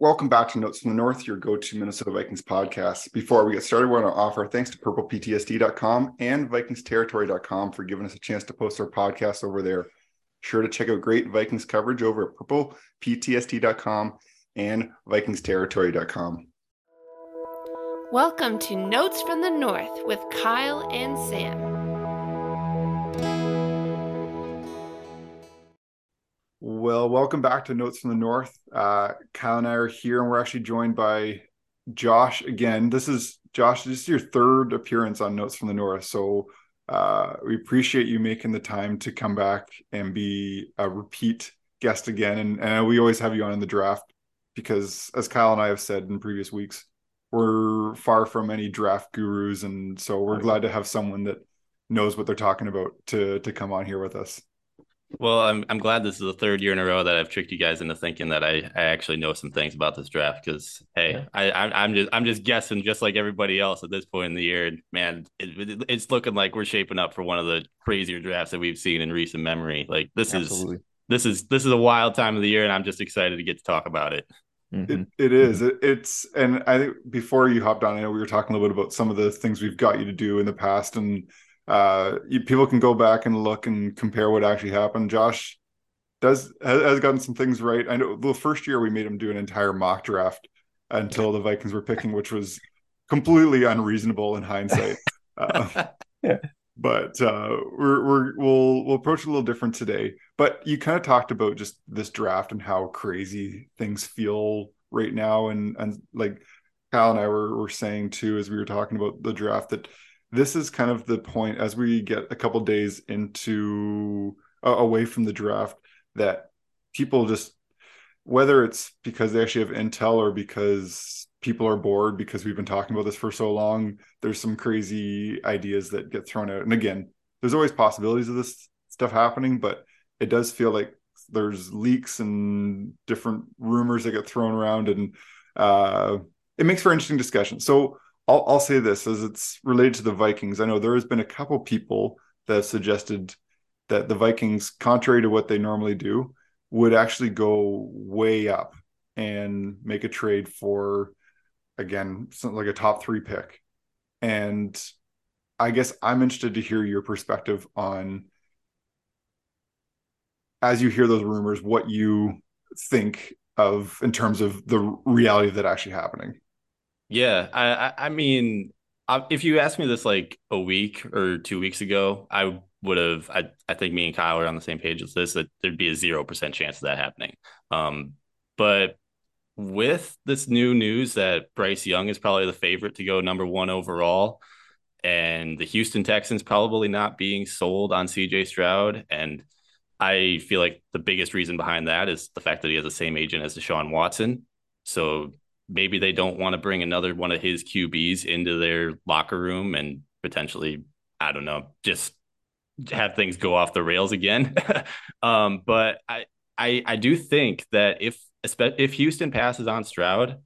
Welcome back to Notes from the North, your go to Minnesota Vikings podcast. Before we get started, we want to offer thanks to purpleptsd.com and vikingsterritory.com for giving us a chance to post our podcast over there. Sure to check out great Vikings coverage over at purpleptsd.com and vikingsterritory.com. Welcome to Notes from the North with Kyle and Sam. Well, welcome back to Notes from the North. Uh, Kyle and I are here, and we're actually joined by Josh again. This is Josh. This is your third appearance on Notes from the North, so uh, we appreciate you making the time to come back and be a repeat guest again. And, and we always have you on in the draft because, as Kyle and I have said in previous weeks, we're far from any draft gurus, and so we're glad to have someone that knows what they're talking about to to come on here with us. Well, I'm I'm glad this is the third year in a row that I've tricked you guys into thinking that I, I actually know some things about this draft because hey, yeah. I I'm just I'm just guessing just like everybody else at this point in the year. And man, it, it's looking like we're shaping up for one of the crazier drafts that we've seen in recent memory. Like this Absolutely. is this is this is a wild time of the year, and I'm just excited to get to talk about it. Mm-hmm. It, it is. It, it's and I think before you hopped on, I know we were talking a little bit about some of the things we've got you to do in the past and uh, you, people can go back and look and compare what actually happened. Josh does has, has, gotten some things right. I know the first year we made him do an entire mock draft until the Vikings were picking, which was completely unreasonable in hindsight. Uh, yeah. But uh, we're, we're we'll we'll approach it a little different today. But you kind of talked about just this draft and how crazy things feel right now, and and like Kyle and I were were saying too as we were talking about the draft that this is kind of the point as we get a couple days into uh, away from the draft that people just whether it's because they actually have intel or because people are bored because we've been talking about this for so long there's some crazy ideas that get thrown out. And again there's always possibilities of this stuff happening but it does feel like there's leaks and different rumors that get thrown around and uh, it makes for interesting discussion. So I'll, I'll say this as it's related to the Vikings. I know there has been a couple people that have suggested that the Vikings, contrary to what they normally do, would actually go way up and make a trade for, again, something like a top three pick. And I guess I'm interested to hear your perspective on, as you hear those rumors, what you think of in terms of the reality of that actually happening. Yeah, I I mean, if you asked me this like a week or two weeks ago, I would have. I I think me and Kyle are on the same page as this. That there'd be a zero percent chance of that happening. Um, but with this new news that Bryce Young is probably the favorite to go number one overall, and the Houston Texans probably not being sold on CJ Stroud, and I feel like the biggest reason behind that is the fact that he has the same agent as Deshaun Watson. So maybe they don't want to bring another one of his QBs into their locker room and potentially, I don't know, just have things go off the rails again. um, but I, I, I do think that if if Houston passes on Stroud,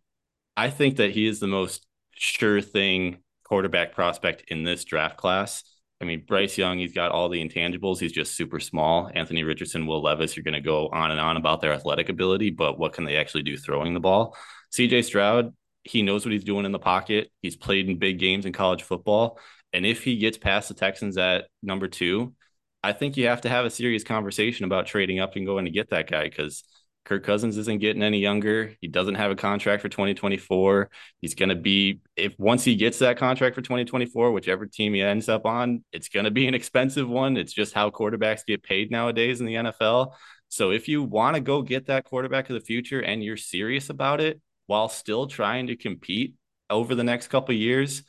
I think that he is the most sure thing quarterback prospect in this draft class. I mean, Bryce Young, he's got all the intangibles. He's just super small. Anthony Richardson, Will Levis, you're going to go on and on about their athletic ability, but what can they actually do throwing the ball? CJ Stroud, he knows what he's doing in the pocket. He's played in big games in college football. And if he gets past the Texans at number two, I think you have to have a serious conversation about trading up and going to get that guy because Kirk Cousins isn't getting any younger. He doesn't have a contract for 2024. He's going to be, if once he gets that contract for 2024, whichever team he ends up on, it's going to be an expensive one. It's just how quarterbacks get paid nowadays in the NFL. So if you want to go get that quarterback of the future and you're serious about it, while still trying to compete over the next couple years,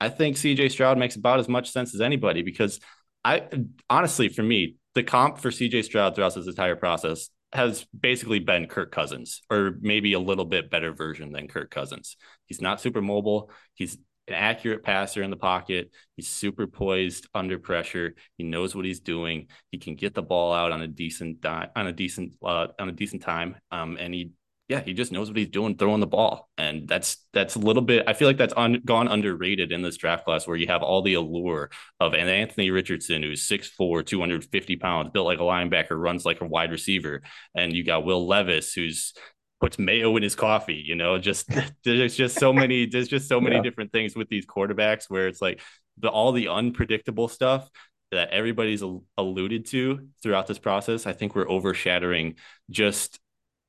I think CJ Stroud makes about as much sense as anybody because I honestly, for me, the comp for CJ Stroud throughout this entire process has basically been Kirk Cousins, or maybe a little bit better version than Kirk Cousins. He's not super mobile. He's an accurate passer in the pocket. He's super poised under pressure. He knows what he's doing. He can get the ball out on a decent di- on a decent uh, on a decent time. Um, and he yeah, he just knows what he's doing throwing the ball. And that's that's a little bit I feel like that's un, gone underrated in this draft class where you have all the allure of an Anthony Richardson who's 6'4, 250 pounds, built like a linebacker, runs like a wide receiver. And you got Will Levis, who's puts mayo in his coffee. You know, just there's just so many there's just so many yeah. different things with these quarterbacks where it's like the all the unpredictable stuff that everybody's alluded to throughout this process. I think we're overshadowing just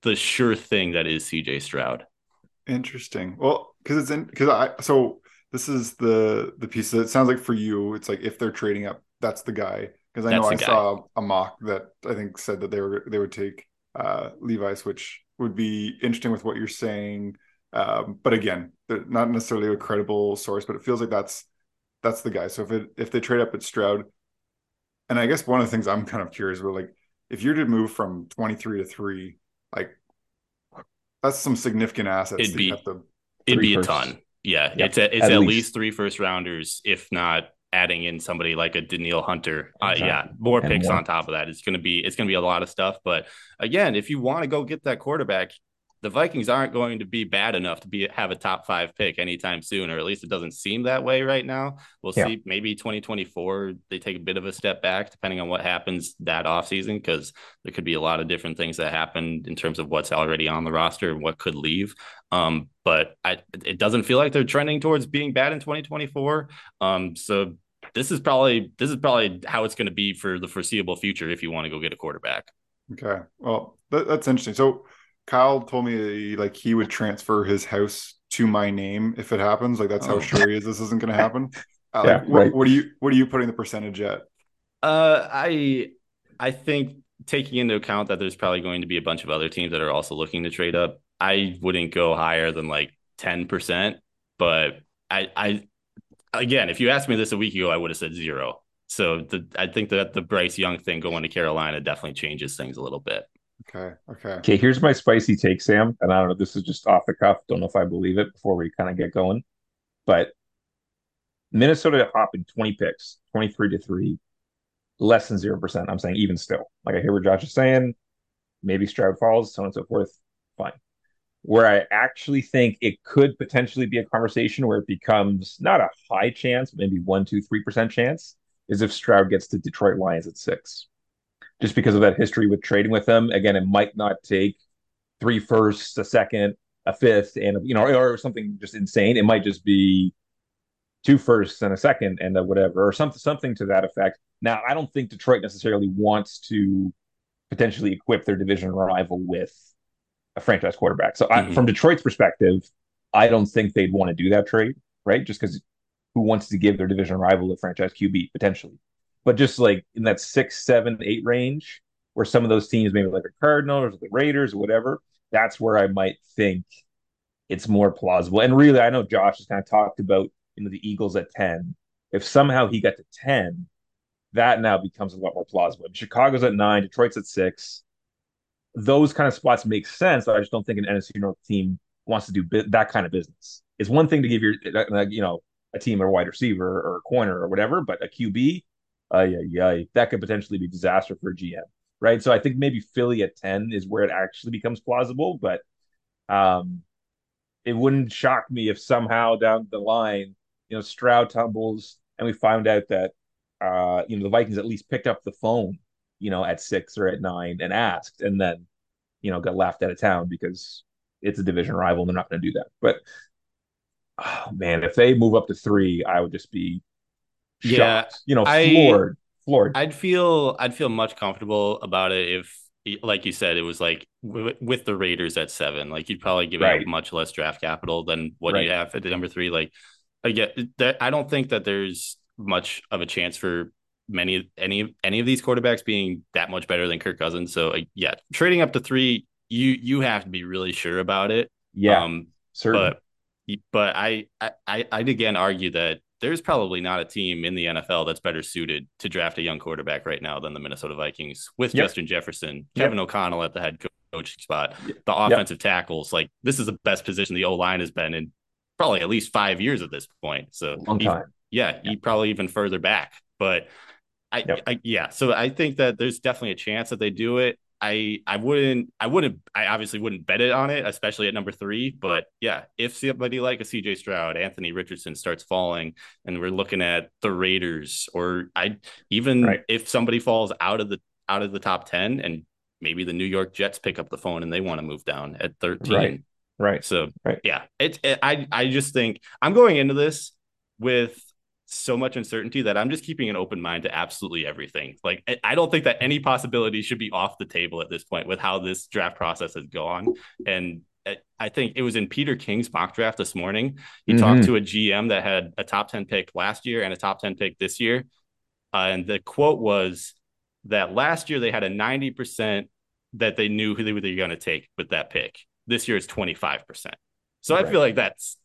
the sure thing that is CJ Stroud. Interesting. Well, because it's in because I so this is the the piece that sounds like for you, it's like if they're trading up, that's the guy. Because I know I guy. saw a mock that I think said that they were they would take uh Levis, which would be interesting with what you're saying. Um, but again, not necessarily a credible source, but it feels like that's that's the guy. So if it if they trade up at Stroud, and I guess one of the things I'm kind of curious about, like if you're to move from 23 to three, like that's some significant assets. It'd be it'd be first. a ton. Yeah, yep. it's a, it's at, at least. least. three first rounders, if not adding in somebody like a Danielle Hunter. Uh, yeah, more picks more. on top of that. It's gonna be it's gonna be a lot of stuff. But again, if you want to go get that quarterback, the Vikings aren't going to be bad enough to be have a top five pick anytime soon, or at least it doesn't seem that way right now. We'll yeah. see. Maybe 2024 they take a bit of a step back depending on what happens that offseason, because there could be a lot of different things that happen in terms of what's already on the roster and what could leave. Um, but I, it doesn't feel like they're trending towards being bad in 2024. Um, so this is probably this is probably how it's going to be for the foreseeable future if you want to go get a quarterback. Okay, well that, that's interesting. So Kyle told me like he would transfer his house to my name if it happens. Like that's how oh. sure he is this isn't going to happen. Uh, yeah, like, what, right. what are you what are you putting the percentage at? Uh, I I think taking into account that there's probably going to be a bunch of other teams that are also looking to trade up, I wouldn't go higher than like ten percent. But I I again, if you asked me this a week ago, I would have said zero. So the, I think that the Bryce Young thing going to Carolina definitely changes things a little bit. Okay. Okay. Okay. Here's my spicy take, Sam. And I don't know, this is just off the cuff. Don't know if I believe it before we kind of get going. But Minnesota hopping 20 picks, 23 to 3, less than 0%. I'm saying even still. Like I hear what Josh is saying. Maybe Stroud falls, so on and so forth. Fine. Where I actually think it could potentially be a conversation where it becomes not a high chance, maybe one, two, three percent chance, is if Stroud gets to Detroit Lions at six just because of that history with trading with them. Again, it might not take three firsts, a second, a fifth, and you know, or something just insane. It might just be two firsts and a second and a whatever, or something something to that effect. Now, I don't think Detroit necessarily wants to potentially equip their division rival with a franchise quarterback. So, mm-hmm. I, from Detroit's perspective, I don't think they'd want to do that trade, right? Just because who wants to give their division rival a franchise QB potentially? But just like in that six, seven, eight range, where some of those teams, maybe like the Cardinals or the Raiders or whatever, that's where I might think it's more plausible. And really, I know Josh has kind of talked about you know the Eagles at ten. If somehow he got to ten, that now becomes a lot more plausible. Chicago's at nine, Detroit's at six. Those kind of spots make sense. I just don't think an NFC North team wants to do bi- that kind of business. It's one thing to give your you know a team a wide receiver or a corner or whatever, but a QB yeah, yeah, that could potentially be disaster for GM, right? So I think maybe Philly at ten is where it actually becomes plausible, but um, it wouldn't shock me if somehow down the line, you know, Stroud tumbles and we find out that uh, you know the Vikings at least picked up the phone, you know, at six or at nine and asked, and then you know got laughed out of town because it's a division rival and they're not going to do that. But oh, man, if they move up to three, I would just be yeah, you know, floored, I, floored. I'd feel I'd feel much comfortable about it if like you said, it was like w- with the Raiders at seven, like you'd probably give right. out much less draft capital than what right. you have at the number three. Like, I get that. I don't think that there's much of a chance for many any any of these quarterbacks being that much better than Kirk Cousins. So, uh, yeah, trading up to three, you you have to be really sure about it. Yeah, um, certainly. But but I I I'd again argue that there's probably not a team in the NFL that's better suited to draft a young quarterback right now than the Minnesota Vikings with yep. Justin Jefferson, Kevin yep. O'Connell at the head coach spot, the offensive yep. tackles. Like this is the best position the O line has been in probably at least five years at this point. So long time. yeah, he probably even further back. But I, I yeah, so I think that there's definitely a chance that they do it. I I wouldn't I wouldn't I obviously wouldn't bet it on it, especially at number three. But yeah, if somebody like a CJ Stroud, Anthony Richardson starts falling, and we're looking at the Raiders, or I even right. if somebody falls out of the out of the top ten and maybe the New York Jets pick up the phone and they want to move down at 13. Right. Right. So Right. yeah, it, it I I just think I'm going into this with so much uncertainty that I'm just keeping an open mind to absolutely everything. Like I- don't think that any possibility should be off the table at this point with how this draft process has gone. And I- think it was in Peter King's mock draft this morning. He Mhm. talked to a GM that had a top 10 pick last year and a top 10 pick this year. Uh, and the quote was that last year they had a 90% that they knew who they were going to take with that pick. This year it's 25%. So I feel like that's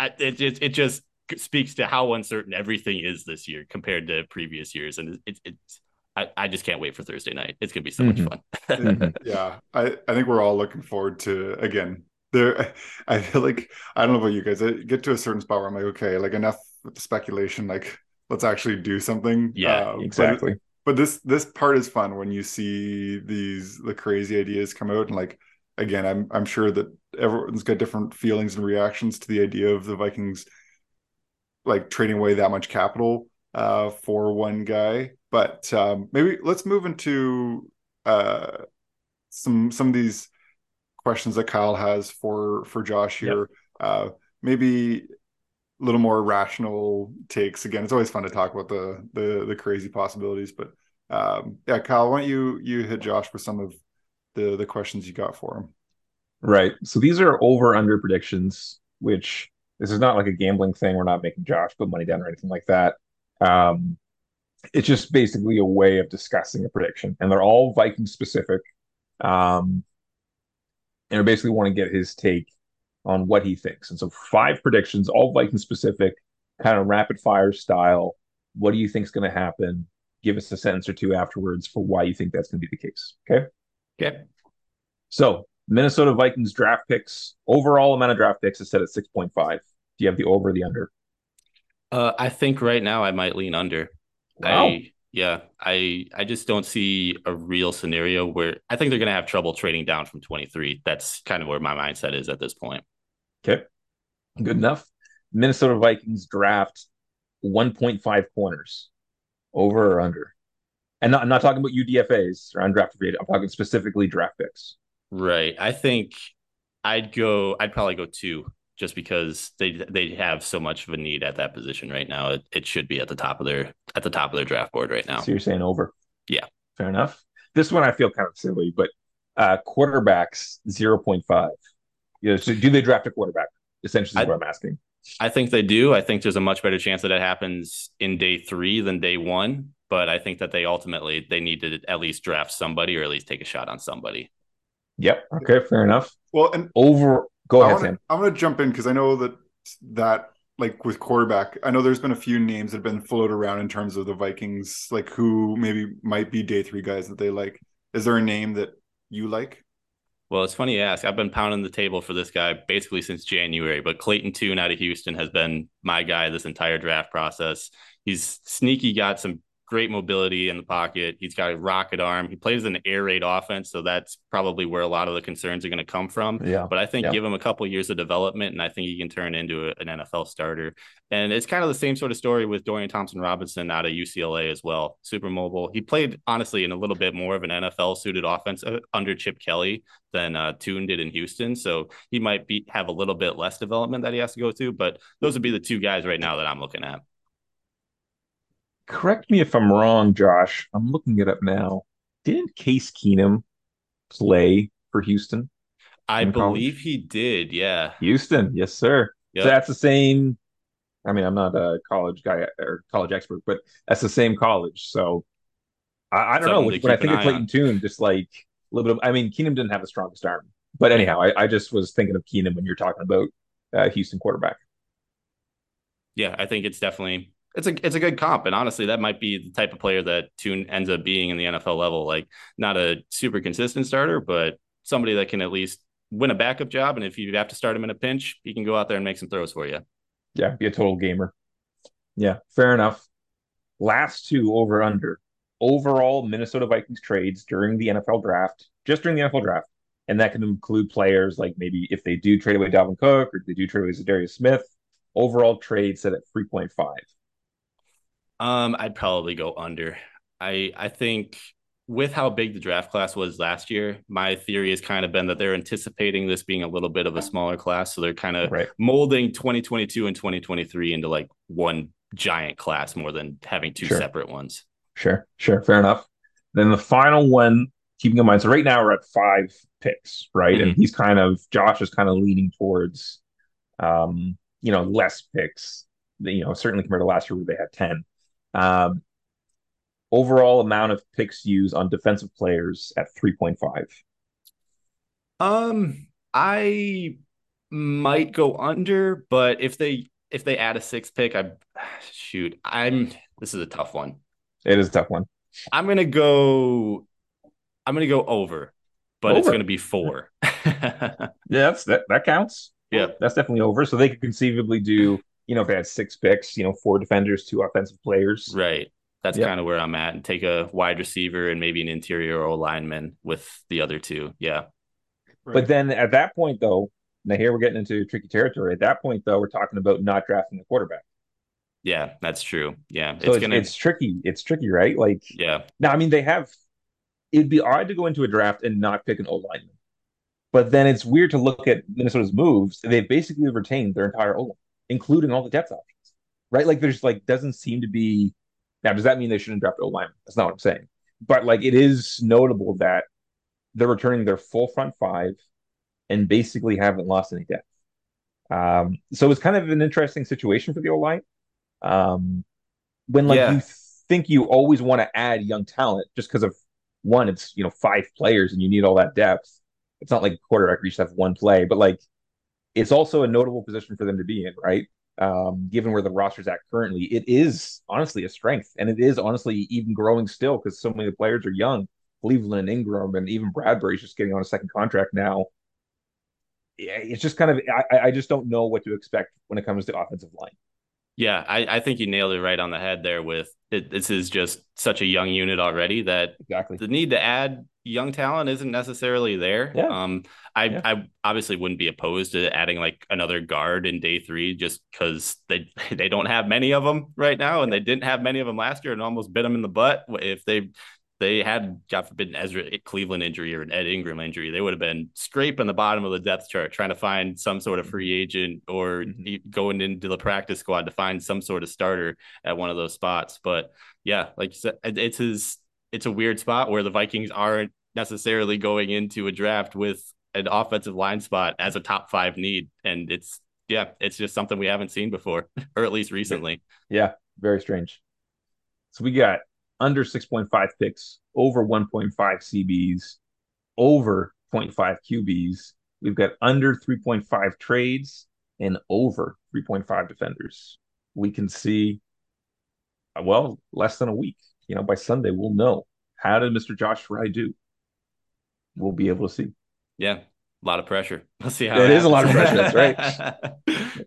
it, it, it just speaks to how uncertain everything is this year compared to previous years. And it's, it's, I, I just can't wait for Thursday night. It's going to be so Mhm. much fun. Mhm. yeah i i think we're all looking forward to again there i feel like i don't know about you guys i get to a certain spot where i'm like okay like enough with the speculation like let's actually do something Yeah, Uh, but- Exactly. but this this part is fun when you see these the crazy ideas come out and like again i'm i'm sure that everyone's got different feelings and reactions to the idea of the vikings like trading away that much capital uh for one guy. But um maybe let's move into uh some some of these questions that kyle has for for josh here. Uh maybe a little more rational takes. Again it's always fun to talk about the the the crazy possibilities. But um yeah kyle why don't you you hit josh with some of the the questions you got for him? Right. So these are over under predictions, which this is not like a gambling thing. We're not making Josh put money down or anything like that. Um, it's just basically a way of discussing a prediction, and they're all Viking specific. Um, and I basically want to get his take on what he thinks. And so five predictions, all Viking specific, kind of rapid fire style. What do you think is going to happen? Give us a sentence or two afterwards for why you think that's going to be the case. Okay. Okay. So Minnesota Vikings draft picks, overall amount of draft picks is set at 6.5. Do you have the over or the under? Uh, I think right now I might lean under. Wow. I yeah, I I just don't see a real scenario where I think they're going to have trouble trading down from 23. That's kind of where my mindset is at this point. Okay. Good enough. Minnesota Vikings draft 1.5 corners. Over or under? And not, I'm not talking about UDFAs or undrafted free. I'm talking specifically draft picks. Right. I think I'd go. I'd probably go two, just because they they have so much of a need at that position right now. It, it should be at the top of their at the top of their draft board right now. So you're saying over? Yeah. Fair enough. This one I feel kind of silly, but uh, quarterbacks 0.5. You know, so do they draft a quarterback? Essentially, is I- what I'm asking. I think they do. I think there's a much better chance that it happens in day three than day one. But I think that they ultimately they need to at least draft somebody or at least take a shot on somebody. Yep. Okay. Fair enough. well and Over. Go I ahead, wanna, Sam. I'm going to jump in because I know that that like with quarterback, I know there's been a few names that have been floated around in terms of the Vikings, like who maybe might be day three guys that they like. Is there a name that you like? Well, it's funny you ask. I've been pounding the table for this guy basically since January, but Clayton Tune out of Houston has been my guy this entire draft process. He's sneaky, got some great mobility in the pocket. He's got a rocket arm. He plays an air raid offense, so that's probably where a lot of the concerns are going to come from. Yeah. But I think Yeah. give him a couple years of development, and I think he can turn into a, an NFL starter. And it's kind of the same sort of story with Dorian Thompson Robinson out of UCLA as well. Super mobile. He played honestly in a little bit more of an NFL suited offense uh, under Chip Kelly than uh, Tune did in Houston. So he might be have a little bit less development that he has to go through. But those would be the two guys right now that I'm looking at. Correct me if I'm wrong, Josh. I'm looking it up now. Didn't Case Keenum play for Houston? I In college? believe he did. Yeah. Houston, yes, sir. Yep. So that's the same. I mean, I'm not a college guy or college expert, but that's the same college. So I, I don't know. Something to When I think of Clayton on. Tune, just like a little bit of, I mean, Keenum didn't have the strongest arm. But anyhow, I, I just was thinking of Keenum when you're talking about uh, Houston quarterback. yeah, I think it's definitely it's a it's a good comp, and honestly, that might be the type of player that Tune ends up being in the NFL level. Like not a super consistent starter, but somebody that can at least win a backup job. And if you have to start him in a pinch, he can go out there and make some throws for you. Yeah, be a total gamer. Yeah, fair enough. Last two over under. Overall Minnesota Vikings trades during the NFL draft, just during the NFL draft. And that can include players like maybe if they do trade away Dalvin Cook or they do trade away Za'Darius Smith. Overall trade set at 3.5. Um, I'd probably go under. I I think with how big the draft class was last year, my theory has kind of been that they're anticipating this being a little bit of a smaller class. So they're kind of Right. molding 2022 and 2023 into like one giant class more than having two Sure. separate ones. Sure, sure, fair enough. Then the final one, keeping in mind, so right now we're at five picks, right? And he's kind of Josh is kind of leaning towards um, you know, less picks, you know, certainly compared to last year where they had 10. Um overall amount of picks used on defensive players at 3.5. Um, I might go under, but if they if they add a six pick, I shoot, I'm this is a tough one. It is a tough one. I'm gonna go I'm gonna go over, but it's gonna be four. Yeah, that's that that counts. Yeah. That's definitely over. So they could conceivably do, you know, if they had six picks, you know, four defenders, two offensive players. right. That's Yeah. kind of where I'm at. And take a wide receiver and maybe an interior O lineman with the other two. Yeah. But then at that point, though, now here we're getting into tricky territory. At that point, though, we're talking about not drafting the quarterback. Yeah, that's true. Yeah. So It's it's, gonna it's tricky. It's tricky, right? Like yeah. now, I mean, they have. It'd be odd to go into a draft and not pick an O lineman. But then it's weird to look at Minnesota's moves. They've basically retained their entire O line, including all the depth options, right? Like there's like doesn't seem to be. Now, does that mean they shouldn't draft O line? That's not what I'm saying. But like it is notable that they're returning their full front five and basically haven't lost any depth. Um, so it's kind of an interesting situation for the O line. Um, when like Yeah. you think you always want to add young talent just because of one, it's you know five players and you need all that depth. It's not like quarterback you just have one play, but like it's also a notable position for them to be in, right? Um, given where the roster's at currently, it is honestly a strength, and it is honestly even growing still because so many of the players are young. Cleveland, Ingram, and even Bradbury's just getting on a second contract now. Yeah, it's just kind of I, I just don't know what to expect when it comes to offensive line. Yeah, I, I think you nailed it right on the head there with it, this is just such a young unit already that Exactly. the need to add young talent isn't necessarily there. Yeah. Um, I Yeah. I obviously wouldn't be opposed to adding like another guard in day three just because they they don't have many of them right now, and they didn't have many of them last year, and almost bit them in the butt. If they they had God forbid an Ezra Cleveland injury or an Ed Ingram injury, they would have been scraping the bottom of the depth chart trying to find some sort of free agent or Mhm. e- going into the practice squad to find some sort of starter at one of those spots. But yeah, like you said, it's his it's a weird spot where the Vikings aren't necessarily going into a draft with an offensive line spot as a top five need. And it's yeah, it's just something we haven't seen before, or at least recently. Yeah, very strange. So we got under 6.5 picks, over 1.5 CBs, over 0.5 QBs. We've got under 3.5 trades and over 3.5 defenders. We can see, well, less than a week. You know, by Sunday, we'll know. How did Mr. Josh Frey do? We'll be able to see. Yeah. A lot of pressure. We'll see how It is a lot of pressure, that's right.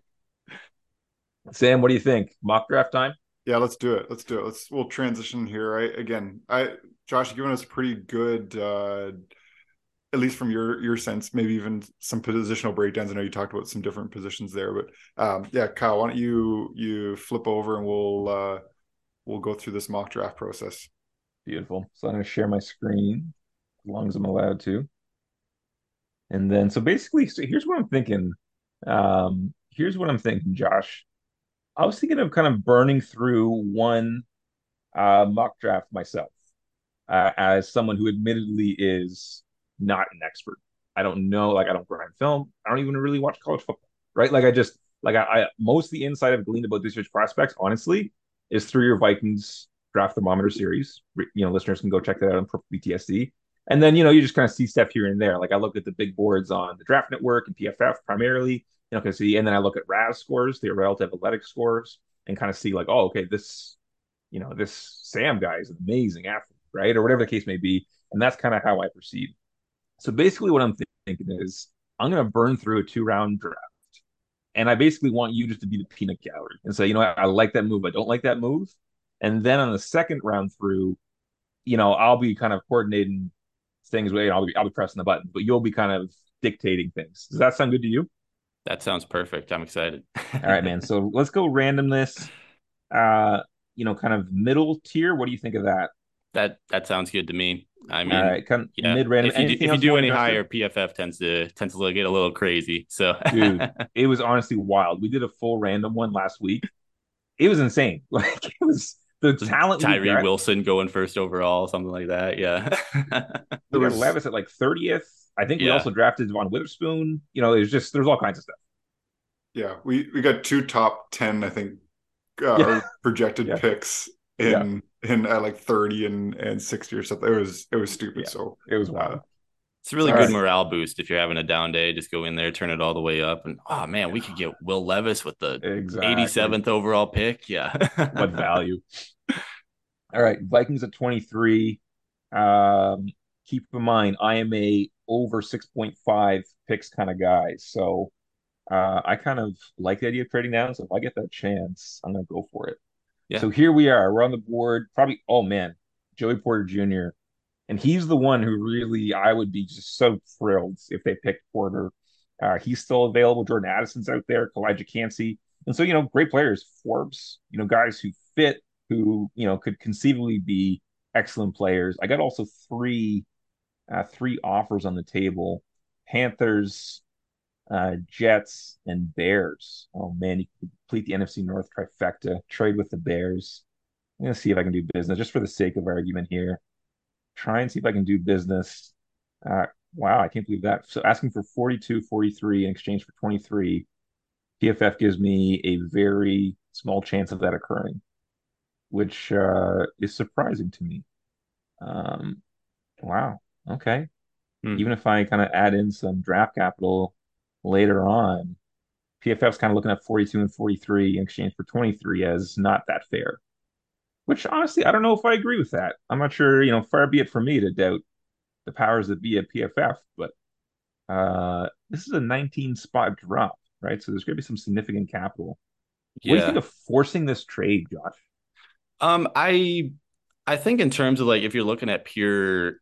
Sam, what do you think? Mock draft time? Yeah, let's do it. Let's do it. Let's we'll transition here. Right again, I Josh, you've given us a pretty good, uh, at least from your your sense, maybe even some positional breakdowns. I know you talked about some different positions there, but um, yeah, Kyle, why don't you you flip over and we'll uh, we'll go through this mock draft process. Beautiful. So I'm going to share my screen as long as I'm allowed to. And then, so basically, so here's what I'm thinking. Um, here's what I'm thinking, Josh. I was thinking of kind of burning through one uh, mock draft myself uh, as someone who admittedly is not an expert. I don't know, like, I don't grind film. I don't even really watch college football, right? Like, I just, like, I, I most of the insight I've gleaned about these year's prospects, honestly, is through your Vikings draft thermometer series. You know, listeners can go check that out on PTSD. And then, you know, you just kind of see stuff here and there. Like I look at the big boards on the draft network and PFF primarily, you know, can see, and then I look at RAS scores, the relative athletic scores, and kind of see like, oh, okay, this, you know, this Sam guy is an amazing athlete, right? Or whatever the case may be. And that's kind of how I proceed. So basically what I'm thinking is I'm going to burn through a two round draft. And I basically want you just to be the peanut gallery and say, you know, I, I like that move. I don't like that move. And then on the second round through, you know, I'll be kind of coordinating things. With you know, I'll be I'll be pressing the button, but you'll be kind of dictating things. Does that sound good to you? That sounds perfect. I'm excited. All right, man. So let's go randomness. Uh, you know, kind of middle tier. What do you think of that? That that sounds good to me. I mean, All right, kind of yeah. mid random. If you do, if you do any higher, PFF tends to tends to get a little crazy. So, dude, it was honestly wild. We did a full random one last week. It was insane. Like it was the talent. Tyree Wilson going first overall, something like that. Yeah, we got Levis at like thirtieth. I think we also drafted Devon Witherspoon. You know, there's just there's all kinds of stuff. Yeah, we we got two top ten, I think, uh, yeah. projected yeah. picks in yeah. in at like 30 and and 60 or something. It was it was stupid. Yeah. So it was wild. Uh, it's a really all good right. morale boost if you're having a down day. Just go in there, turn it all the way up, and oh man, we could get Will Levis with the exactly. 87th overall pick. Yeah, what value? All right, Vikings at 23. Um, keep in mind, I am a over 6.5 picks kind of guy, so uh, I kind of like the idea of trading down. So if I get that chance, I'm gonna go for it. Yeah. So here we are. We're on the board. Probably, oh man, Joey Porter Jr. And he's the one who really I would be just so thrilled if they picked Porter. Uh, he's still available. Jordan Addison's out there, Calijah Kancey. And so, you know, great players, Forbes, you know, guys who fit, who, you know, could conceivably be excellent players. I got also three uh, three offers on the table. Panthers, uh, Jets, and Bears. Oh man, you complete the NFC North trifecta. Trade with the Bears. I'm gonna see if I can do business just for the sake of argument here. Try and see if I can do business. Uh, wow, I can't believe that. So asking for 42, 43 in exchange for 23. PFF gives me a very small chance of that occurring, which uh, is surprising to me. Um, wow. Okay. Hmm. Even if I kind of add in some draft capital later on, PFF's kind of looking at 42 and 43 in exchange for 23 as not that fair. Which honestly, I don't know if I agree with that. I'm not sure, you know, far be it from me to doubt the powers that be at PFF, but uh this is a 19 spot drop, right? So there's gonna be some significant capital. Yeah. What do you think of forcing this trade, Josh? Um, I I think in terms of like if you're looking at pure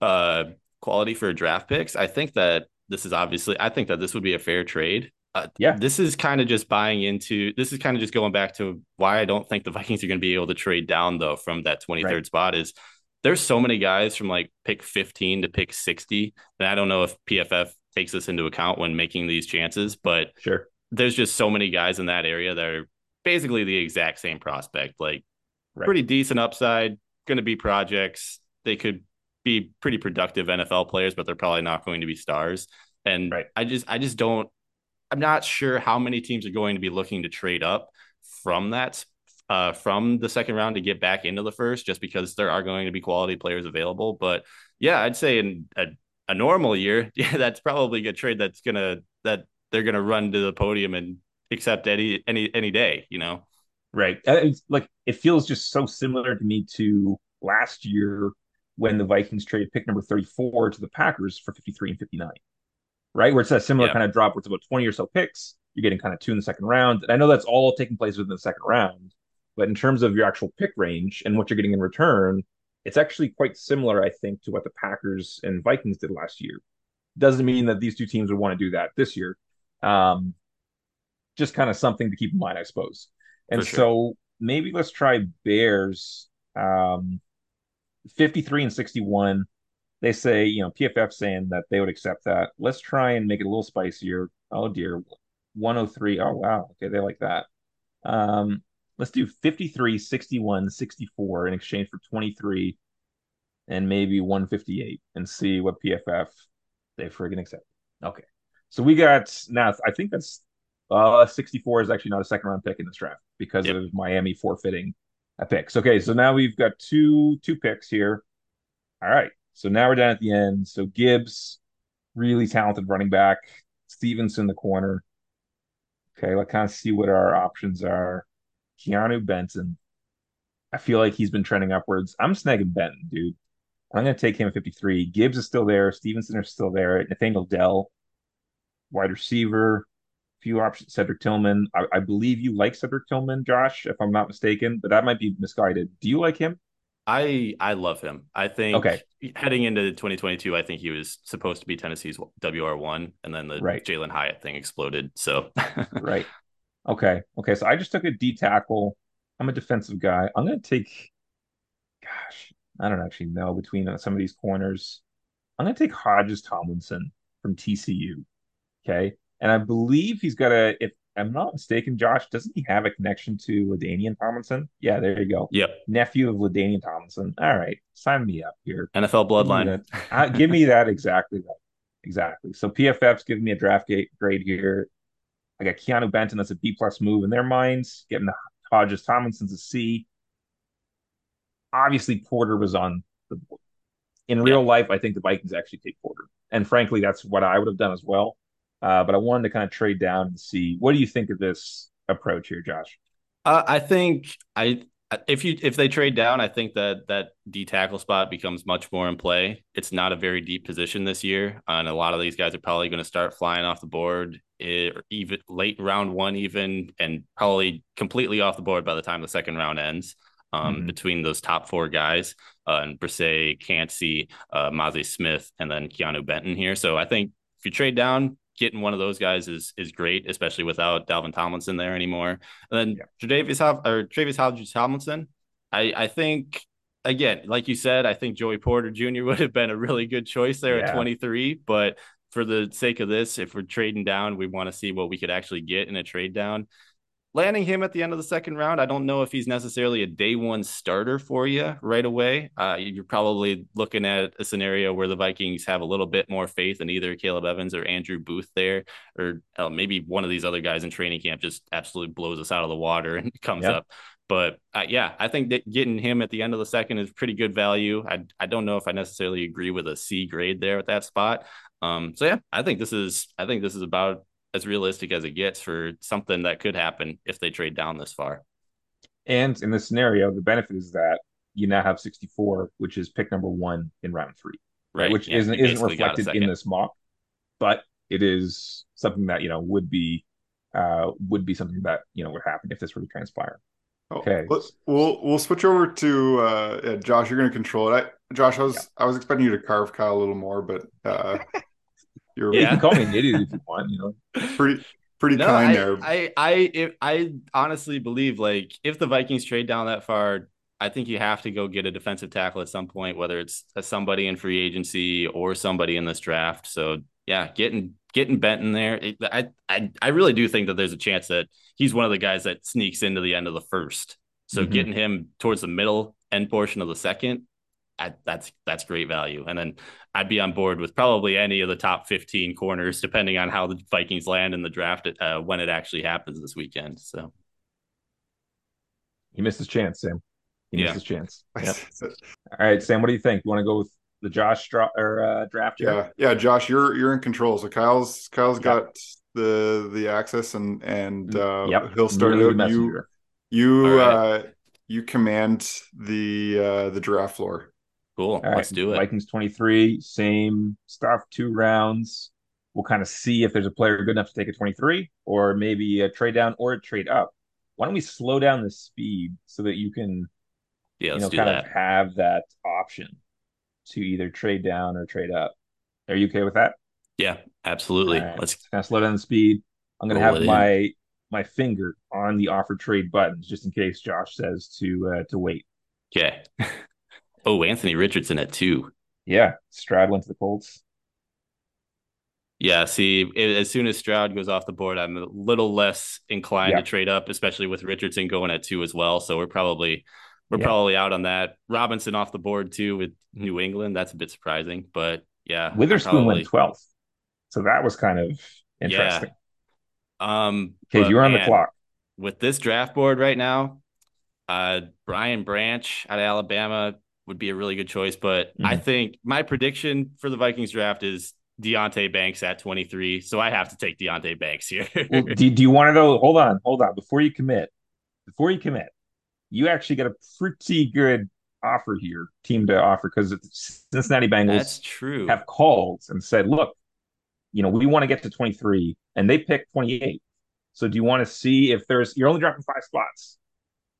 uh quality for draft picks, I think that this is obviously I think that this would be a fair trade. Uh, yeah, this is kind of just buying into. This is kind of just going back to why I don't think the Vikings are going to be able to trade down though from that 23rd right. spot. Is there's so many guys from like pick 15 to pick 60, and I don't know if PFF takes this into account when making these chances, but sure, there's just so many guys in that area that are basically the exact same prospect, like right. pretty decent upside, going to be projects. They could be pretty productive NFL players, but they're probably not going to be stars. And right. I just I just don't I'm not sure how many teams are going to be looking to trade up from that uh, from the second round to get back into the first, just because there are going to be quality players available. But yeah, I'd say in a, a normal year, yeah, that's probably a trade that's gonna that they're gonna run to the podium and accept any any any day, you know. Right. Uh, it's like it feels just so similar to me to last year when the Vikings traded pick number 34 to the Packers for 53 and 59, right? Where it's a similar yeah. kind of drop where it's about 20 or so picks. You're getting kind of two in the second round. And I know that's all taking place within the second round, but in terms of your actual pick range and what you're getting in return, it's actually quite similar, I think, to what the Packers and Vikings did last year. Doesn't mean that these two teams would want to do that this year. Um, just kind of something to keep in mind, I suppose. And sure. so maybe let's try Bears. Um, 53 and 61. They say, you know, PFF saying that they would accept that. Let's try and make it a little spicier. Oh dear. 103. Oh wow. Okay, they like that. Um, let's do 53, 61, 64 in exchange for 23 and maybe 158 and see what PFF they friggin' accept. Okay. So we got now I think that's uh 64 is actually not a second round pick in this draft because yep. of Miami forfeiting a picks. Okay, so now we've got two two picks here. All right, so now we're down at the end. So Gibbs, really talented running back. Stevenson, the corner. Okay, let's kind of see what our options are. Keanu Benton. I feel like he's been trending upwards. I'm snagging Benton, dude. I'm going to take him at 53. Gibbs is still there. Stevenson is still there. Nathaniel Dell, wide receiver few options. Cedric Tillman. I, I, believe you like Cedric Tillman, Josh, if I'm not mistaken, but that might be misguided. Do you like him? I I love him. I think okay. heading into 2022, I think he was supposed to be Tennessee's WR one, and then the right. Jalin Hyatt thing exploded. So right. Okay. Okay. So I just took a D tackle. I'm a defensive guy. I'm gonna take gosh, I don't actually know between uh, some of these corners. I'm going to take Hodges Tomlinson from TCU. Okay. And I believe he's got a, if I'm not mistaken, Josh, doesn't he have a connection to LaDainian Tomlinson? Yeah, there you go. Yep. Nephew of LaDainian Tomlinson. All right. Sign me up here. NFL bloodline. Give me that, uh, give me that exactly. That. Exactly. So PFF's giving me a draft grade here. I got Keanu Benton. as a B plus move in their minds. Getting the Hodges Tomlinson's a C. Obviously, Porter was on the board. In real yeah. life, I think the Vikings actually take Porter. And frankly, that's what I would have done as well. Uh, but I wanted to kind of trade down and see what do you think of this approach here, Josh? Uh, I think I if you if they trade down, I think that that D tackle spot becomes much more in play. It's not a very deep position this year, and a lot of these guys are probably going to start flying off the board, eh, even late round one, even, and probably completely off the board by the time the second round ends. Um, mm-hmm. Between those top four guys, uh, and Bresee, Kancey, uh, Mazi Smith, and then Keanu Benton here. So I think if you trade down, getting one of those guys is is great, especially without Dalvin Tomlinson there anymore. And then yeah. Tre'Davious or Tre'Davious Hodges Tomlinson, I I think again, like you said, I think Joey Porter Jr. would have been a really good choice there yeah. at 23. But for the sake of this, if we're trading down, we want to see what we could actually get in a trade down landing him at the end of the second round, I don't know if he's necessarily a day one starter for you right away. Uh, you're probably looking at a scenario where the Vikings have a little bit more faith in either Caleb Evans or Andrew Booth there, or uh, maybe one of these other guys in training camp just absolutely blows us out of the water and comes yep. up. But uh, yeah, I think that getting him at the end of the second is pretty good value. I, I don't know if I necessarily agree with a C grade there at that spot. Um, so yeah, I think this is I think this is about as realistic as it gets for something that could happen if they trade down this far. And in this scenario, the benefit is that you now have 64, which is pick number one in round three, right? right? Which yeah, isn't isn't reflected in this mock, but it is something that you know would be uh would be something that you know would happen if this were to transpire. Oh, okay, let's we'll we'll switch over to uh yeah, Josh. You're going to control it. I, Josh, I was yeah. I was expecting you to carve Kyle a little more, but uh You're, yeah. You can call me an idiot if you want. You know, pretty pretty no, kind I, there. I I if, I honestly believe like if the Vikings trade down that far, I think you have to go get a defensive tackle at some point, whether it's somebody in free agency or somebody in this draft. So yeah, getting getting Benton there, it, I I I really do think that there's a chance that he's one of the guys that sneaks into the end of the first. So mm-hmm. getting him towards the middle end portion of the second, I, that's that's great value. And then I'd be on board with probably any of the top 15 corners, depending on how the Vikings land in the draft uh, when it actually happens this weekend. So he missed his chance, Sam. He yeah. missed his chance. Yep. All right, Sam, what do you think? You want to go with the Josh Stra- or uh, draft? Here? Yeah, yeah, Josh, you're you're in control. So Kyle's Kyle's yep. got the the access and and mm, uh, yep. he'll start really out. You you right. uh, you command the uh, the draft floor. Cool. All Let's right. do it. Vikings 23, same stuff, two rounds. We'll kind of see if there's a player good enough to take a 23 or maybe a trade down or a trade up. Why don't we slow down the speed so that you can yeah, you know, kind that. of have that option to either trade down or trade up. Are you okay with that? Yeah, absolutely. Right. Let's kind of slow down the speed. I'm gonna have my in. my finger on the offer trade buttons just in case Josh says to uh, to wait. Okay. Oh, Anthony Richardson at two. Yeah, Stroud went to the Colts. Yeah, see, as soon as Stroud goes off the board, I'm a little less inclined yeah. to trade up, especially with Richardson going at two as well. So we're probably we're yeah. probably out on that. Robinson off the board too with New England. That's a bit surprising, but yeah, Witherspoon probably... went twelfth, so that was kind of interesting. Yeah. Um, okay, you're on the clock with this draft board right now. Uh, Brian Branch out of Alabama would be a really good choice. But mm-hmm. I think my prediction for the Vikings draft is Deonte Banks at 23. So I have to take Deonte Banks here. well, do, do you want to go? Hold on, hold on. Before you commit, before you commit, you actually got a pretty good offer here, team to offer, because Cincinnati Bengals That's true. have called and said, look, you know, we want to get to 23, and they picked 28. So do you want to see if there's you're only dropping five spots,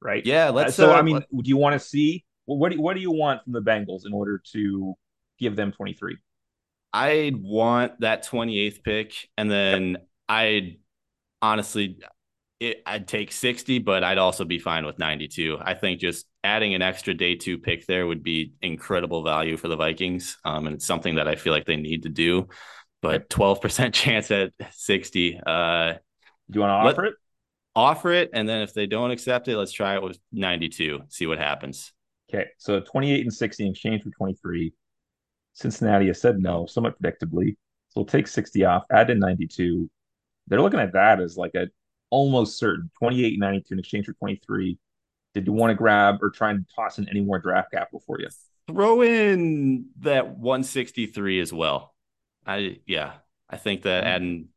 right? Yeah, let's. So uh, I mean, do you want to see what do you, what do you want from the Bengals in order to give them 23? I'd want that 28th pick, and then I'd honestly, it, I'd take 60, but I'd also be fine with 92. I think just adding an extra day two pick there would be incredible value for the Vikings. Um, and it's something that I feel like they need to do. But 12% chance at 60. Uh, Do you want to offer let- it? offer it. And then if they don't accept it, let's try it with 92, see what happens. Okay, so 28 and 60 in exchange for 23. Cincinnati has said no, somewhat predictably. So we'll take 60 off, add in 92. They're looking at that as like a almost certain 28 and 92 in exchange for 23. Did you want to grab or try and toss in any more draft capital for you? Throw in that 163 as well. I, yeah, I think that Mhm. adding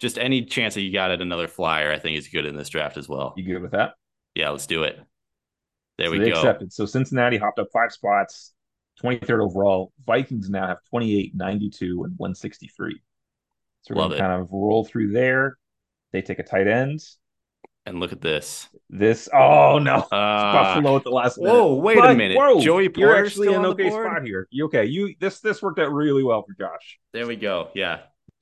just any chance that you got at another flyer, I think is good in this draft as well. You good with that? Yeah, let's do it. There So we they go. accepted. So Cincinnati hopped up five spots, 23rd overall. Vikings now have 28, 92, and 163. So we're Love going to kind of roll through there. They take a tight end. And look at this. This, oh no, Uh, Buffalo at the last minute. whoa, wait a minute. Whoa, Joey Porter. you're actually in an okay spot here. You okay? You this this worked out really well for Josh. There we go. Yeah.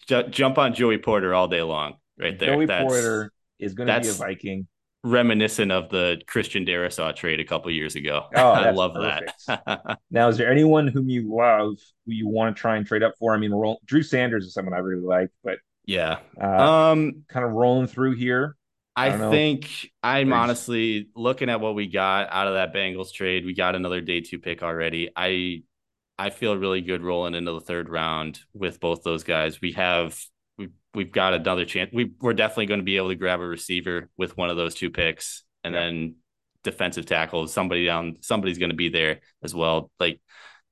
Ju- jump on Joey Porter all day long. Right there. Joey That's Porter is going to be a Viking. Reminiscent of the Christian Darrisaw trade a couple years ago. Oh, I love that. Now, is there anyone whom you love who you want to try and trade up for? I mean, roll, Drew Sanders is someone I really like, but yeah. uh, Um, kind of rolling through here. I I, think I'm There's- honestly looking at what we got out of that Bengals trade. We got another day two pick already. I I feel really good rolling into the third round with both those guys. We have we've got another chance. We we're definitely going to be able to grab a receiver with one of those two picks, and Yeah. then defensive tackle. Somebody down. Somebody's going to be there as well. Like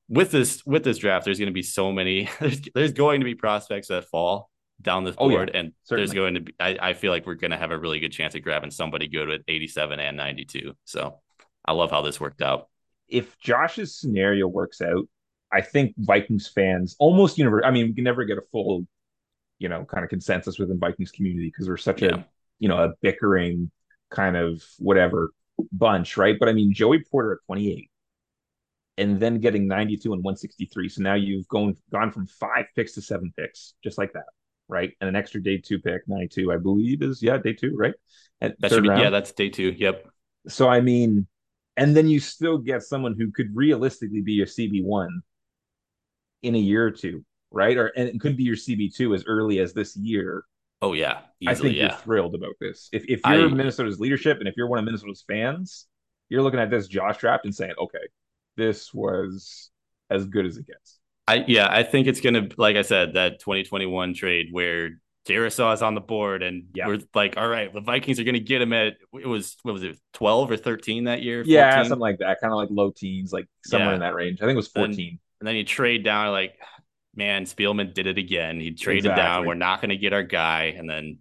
with this with this draft, there's going to be so many. There's there's going to be prospects that fall down this Oh, yeah. board, and Certainly. there's going to be. I, I feel like we're going to have a really good chance at grabbing somebody good with 87 and 92. So I love how this worked out. If Josh's scenario works out, I think Vikings fans almost universe. I mean, we can never get a full, you know, kind of consensus within Vikings community because we're such Yeah. a, you know, a bickering kind of whatever bunch, right? But I mean, Joey Porter at 28 and then getting 92 and 163. So now you've gone gone from five picks to seven picks, just like that, right? And an extra day two pick, 92, I believe is yeah, day two, right? At That should be round. yeah. That's day two. Yep. So I mean, and then you still get someone who could realistically be your CB one in a year or two, right? Or and it could be your CB two as early as this year. Oh yeah. I Easily. think you're thrilled about this. If if you're I- Minnesota's leadership and if you're one of Minnesota's fans, you're looking at this Josh draft and saying, okay, this was as good as it gets. I yeah. I think it's gonna like I said that 2021 trade where. Darrisaw is on the board, and Yeah. we're like, all right, the Vikings are going to get him at it was what was it, twelve or thirteen that year? Yeah, something like that, kind of like low teens, like somewhere Yeah. in that range. I think it was And- 14. And then you trade down, like, man, Spielman did it again. He traded down. We're not going to get our guy. And then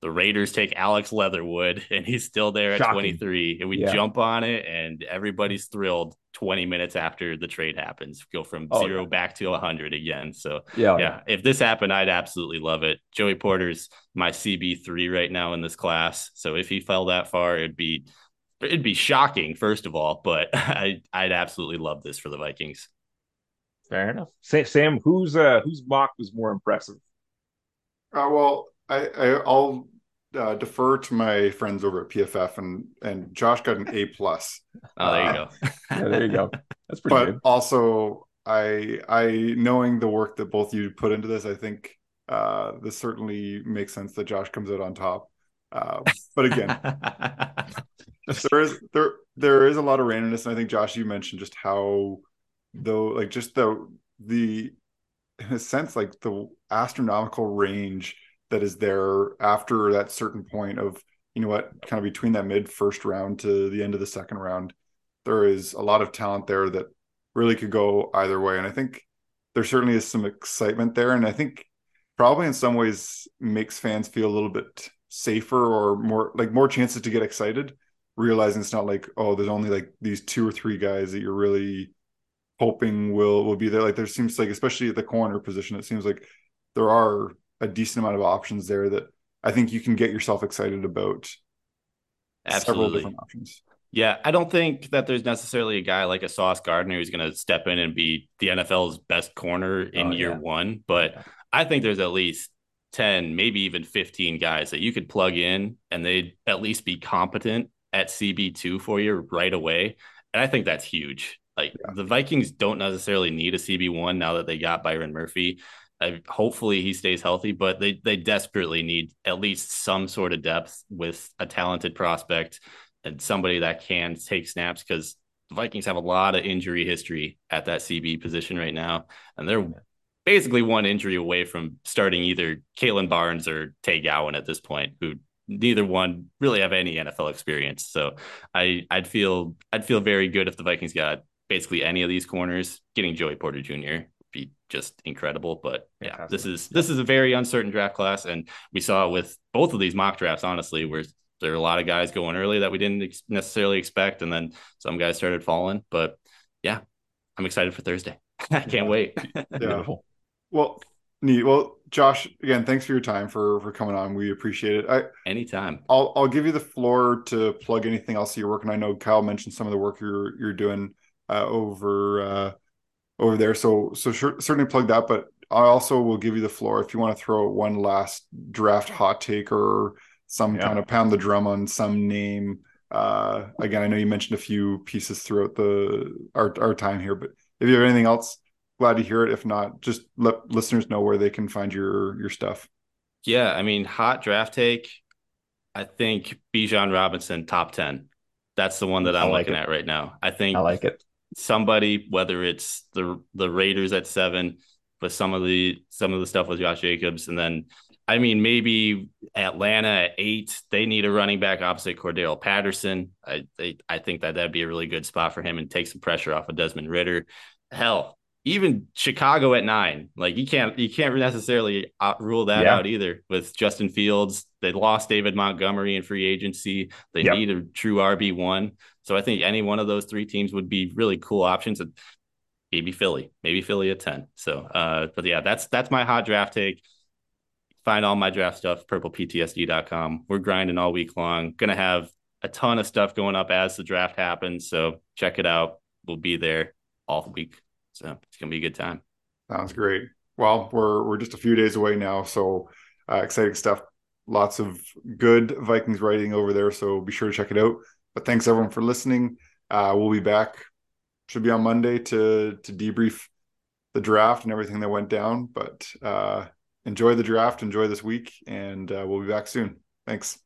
the Raiders take Alex Leatherwood, and he's still there at Shocking. 23. And we Yeah. jump on it, and everybody's thrilled 20 minutes after the trade happens. Go from Oh, zero yeah. back to 100 again. So, yeah, yeah, if this happened, I'd absolutely love it. Joey Porter's my CB3 right now in this class. So if he fell that far, it'd be. It'd be shocking, first of all, but I, I'd absolutely love this for the Vikings. Fair enough. Sa- Sam, who's uh whose mock was more impressive? Uh, well, I, I I'll uh, defer to my friends over at PFF, and and Josh got an A plus. Oh, there you Uh, go. Yeah, there you go. That's pretty but good. also I I knowing the work that both you put into this, I think uh, this certainly makes sense that Josh comes out on top. Uh, but again, there is there there is a lot of randomness, and I think Josh, you mentioned just how though like just the the in a sense like the astronomical range that is there after that certain point of you know what kind of between that mid first round to the end of the second round there is a lot of talent there that really could go either way. And i think there certainly is some excitement there. And i think probably in some ways makes fans feel a little bit safer or more like more chances to get excited realizing it's not like oh there's only like these two or three guys that you're really hoping will will be there like there seems like especially at the corner position it seems like there are a decent amount of options there that i think you can get yourself excited about several Absolutely. different options Yeah, I don't think that there's necessarily a guy like a Sauce Gardner who's going to step in and be the NFL's best corner in Oh, year yeah. one, but Yeah. I think there's at least 10, maybe even 15 guys that you could plug in and they'd at least be competent at CB2 for you right away. And I think that's huge. Like yeah. the Vikings don't necessarily need a CB1 now that they got Byron Murphy. I, hopefully he stays healthy, but they they desperately need at least some sort of depth with a talented prospect and somebody that can take snaps because the Vikings have a lot of injury history at that CB position right now, and they're basically one injury away from starting either Kalon Barnes or Tay Gowan at this point, who neither one really have any NFL experience. So I I'd feel I'd feel very good if the Vikings got basically any of these corners. Getting Joey Porter Jr. Would be just incredible. But yeah, this is this is a very uncertain draft class, and we saw with both of these mock drafts. Honestly, where there are a lot of guys going early that we didn't ex- necessarily expect, and then some guys started falling. But yeah, I'm excited for Thursday. I can't yeah. wait. Beautiful. Well, neat. Well, Josh, again, thanks for your time for for coming on. We appreciate it. I anytime. I'll I'll give you the floor to plug anything else you're working. I know Kyle mentioned some of the work you're you're doing over uh, over there. So so sure, certainly plug that. But I also will give you the floor if you want to throw one last draft hot take or some yeah. kind of pound the drum on some name. Uh, again, I know you mentioned a few pieces throughout the our our time here, but if you have anything else, glad to hear it. If not, just let listeners know where they can find your your stuff. Yeah, I mean, hot draft take. I think Bijan Robinson top ten. That's the one that I'm like looking it. at right now. I think I like it. Somebody, whether it's the the Raiders at seven, but some of the some of the stuff with Josh Jacobs, and then I mean, maybe Atlanta at eight, they need a running back opposite Cordarrelle Patterson. I they, I think that that'd be a really good spot for him and take some pressure off of Desmond Ridder. Hell, even Chicago at nine, like you can't you can't necessarily rule that yeah. out either. With Justin Fields, they lost David Montgomery in free agency. They yep. need a true RB one. So I think any one of those three teams would be really cool options. Maybe Philly, maybe Philly at ten. So, uh, but yeah, that's that's my hot draft take find all my draft stuff, purpleptsd.com. We're grinding all week long. Gonna have a ton of stuff going up as the draft happens. So check it out. We'll be there all week. So it's gonna be a good time. Sounds great. Well, we're we're just a few days away now, so uh, exciting stuff. Lots of good Vikings writing over there, so be sure to check it out. But thanks everyone for listening. Uh, we'll be back. Should be on Monday to to debrief the draft and everything that went down. But uh, enjoy the draft, enjoy this week, and uh, we'll be back soon. Thanks.